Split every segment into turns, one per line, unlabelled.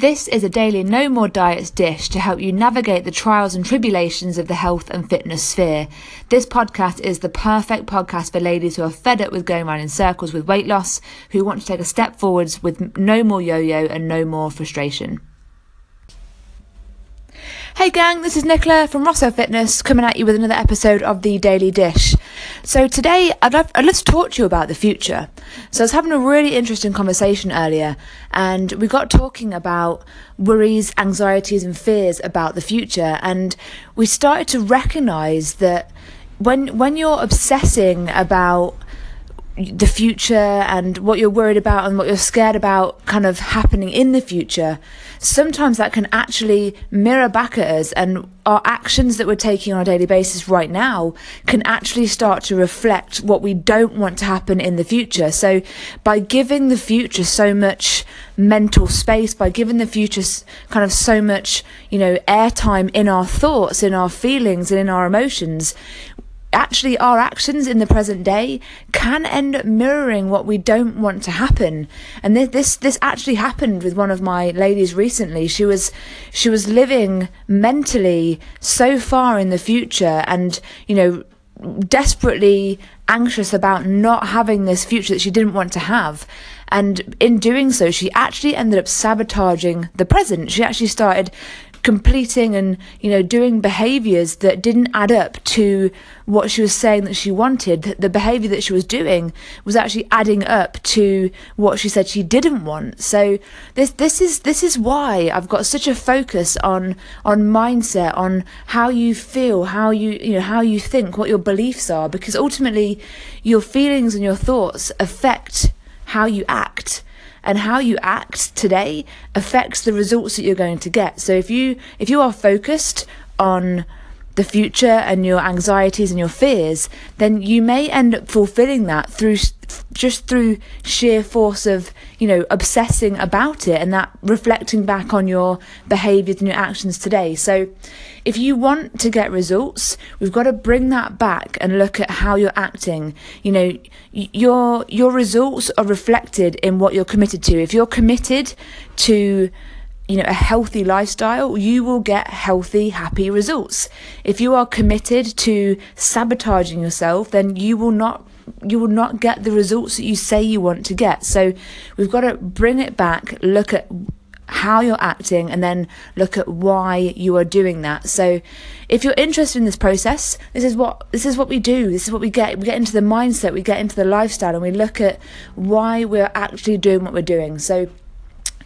This is a daily No More Diets dish to help you navigate the trials and tribulations of the health and fitness sphere. This podcast is the perfect podcast for ladies who are fed up with going around in circles with weight loss, who want to take a step forwards with no more yo yo and no more frustration. Hey gang, this is Nicola from Rosso Fitness coming at you with another episode of the Daily Dish. So today I'd love, I'd love to talk to you about the future. So I was having a really interesting conversation earlier and we got talking about worries, anxieties and fears about the future and we started to recognize that when when you're obsessing about the future and what you're worried about and what you're scared about kind of happening in the future, sometimes that can actually mirror back at us and our actions that we're taking on a daily basis right now can actually start to reflect what we don't want to happen in the future. So by giving the future so much mental space, by giving the future kind of so much, you know, airtime in our thoughts, in our feelings and in our emotions, actually our actions in the present day can end up mirroring what we don't want to happen. And this this this actually happened with one of my ladies recently. She was she was living mentally so far in the future and you know desperately anxious about not having this future that she didn't want to have. And in doing so she actually ended up sabotaging the present. She actually started completing and you know doing behaviors that didn't add up to what she was saying that she wanted. The behavior that she was doing was actually adding up to what she said she didn't want. So this this is this is why I've got such a focus on on mindset on how you feel how you you know how you think what your beliefs are because ultimately your feelings and your thoughts affect how you act and how you act today affects the results that you're going to get. So if you if you are focused on the future and your anxieties and your fears, then you may end up fulfilling that through just through sheer force of you know obsessing about it and that reflecting back on your behaviors and your actions today. So if you want to get results we've got to bring that back and look at how you're acting. You know your your results are reflected in what you're committed to. If you're committed to you know a healthy lifestyle you will get healthy happy results. If you are committed to sabotaging yourself then you will not you will not get the results that you say you want to get. So we've got to bring it back look at how you're acting and then look at why you are doing that. So if you're interested in this process this is what this is what we do. This is what we get. We get into the mindset we get into the lifestyle and we look at why we're actually doing what we're doing. So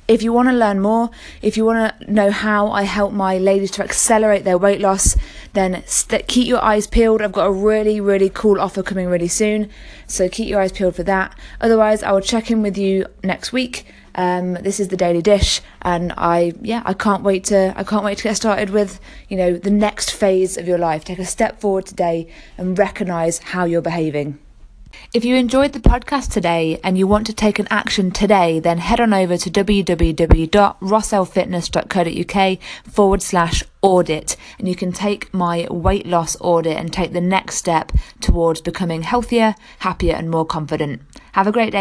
if you want to learn more, if you want to know how I help my ladies to accelerate their weight loss, then st- keep your eyes peeled. I've got a really, really cool offer coming really soon. So keep your eyes peeled for that. Otherwise, I will check in with you next week. Um, this is the daily dish, and I yeah I can't wait to I can't wait to get started with you know the next phase of your life. Take a step forward today and recognize how you're behaving. If you enjoyed the podcast today and you want to take an action today, then head on over to www.rossellfitness.co.uk forward slash audit and you can take my weight loss audit and take the next step towards becoming healthier, happier, and more confident. Have a great day.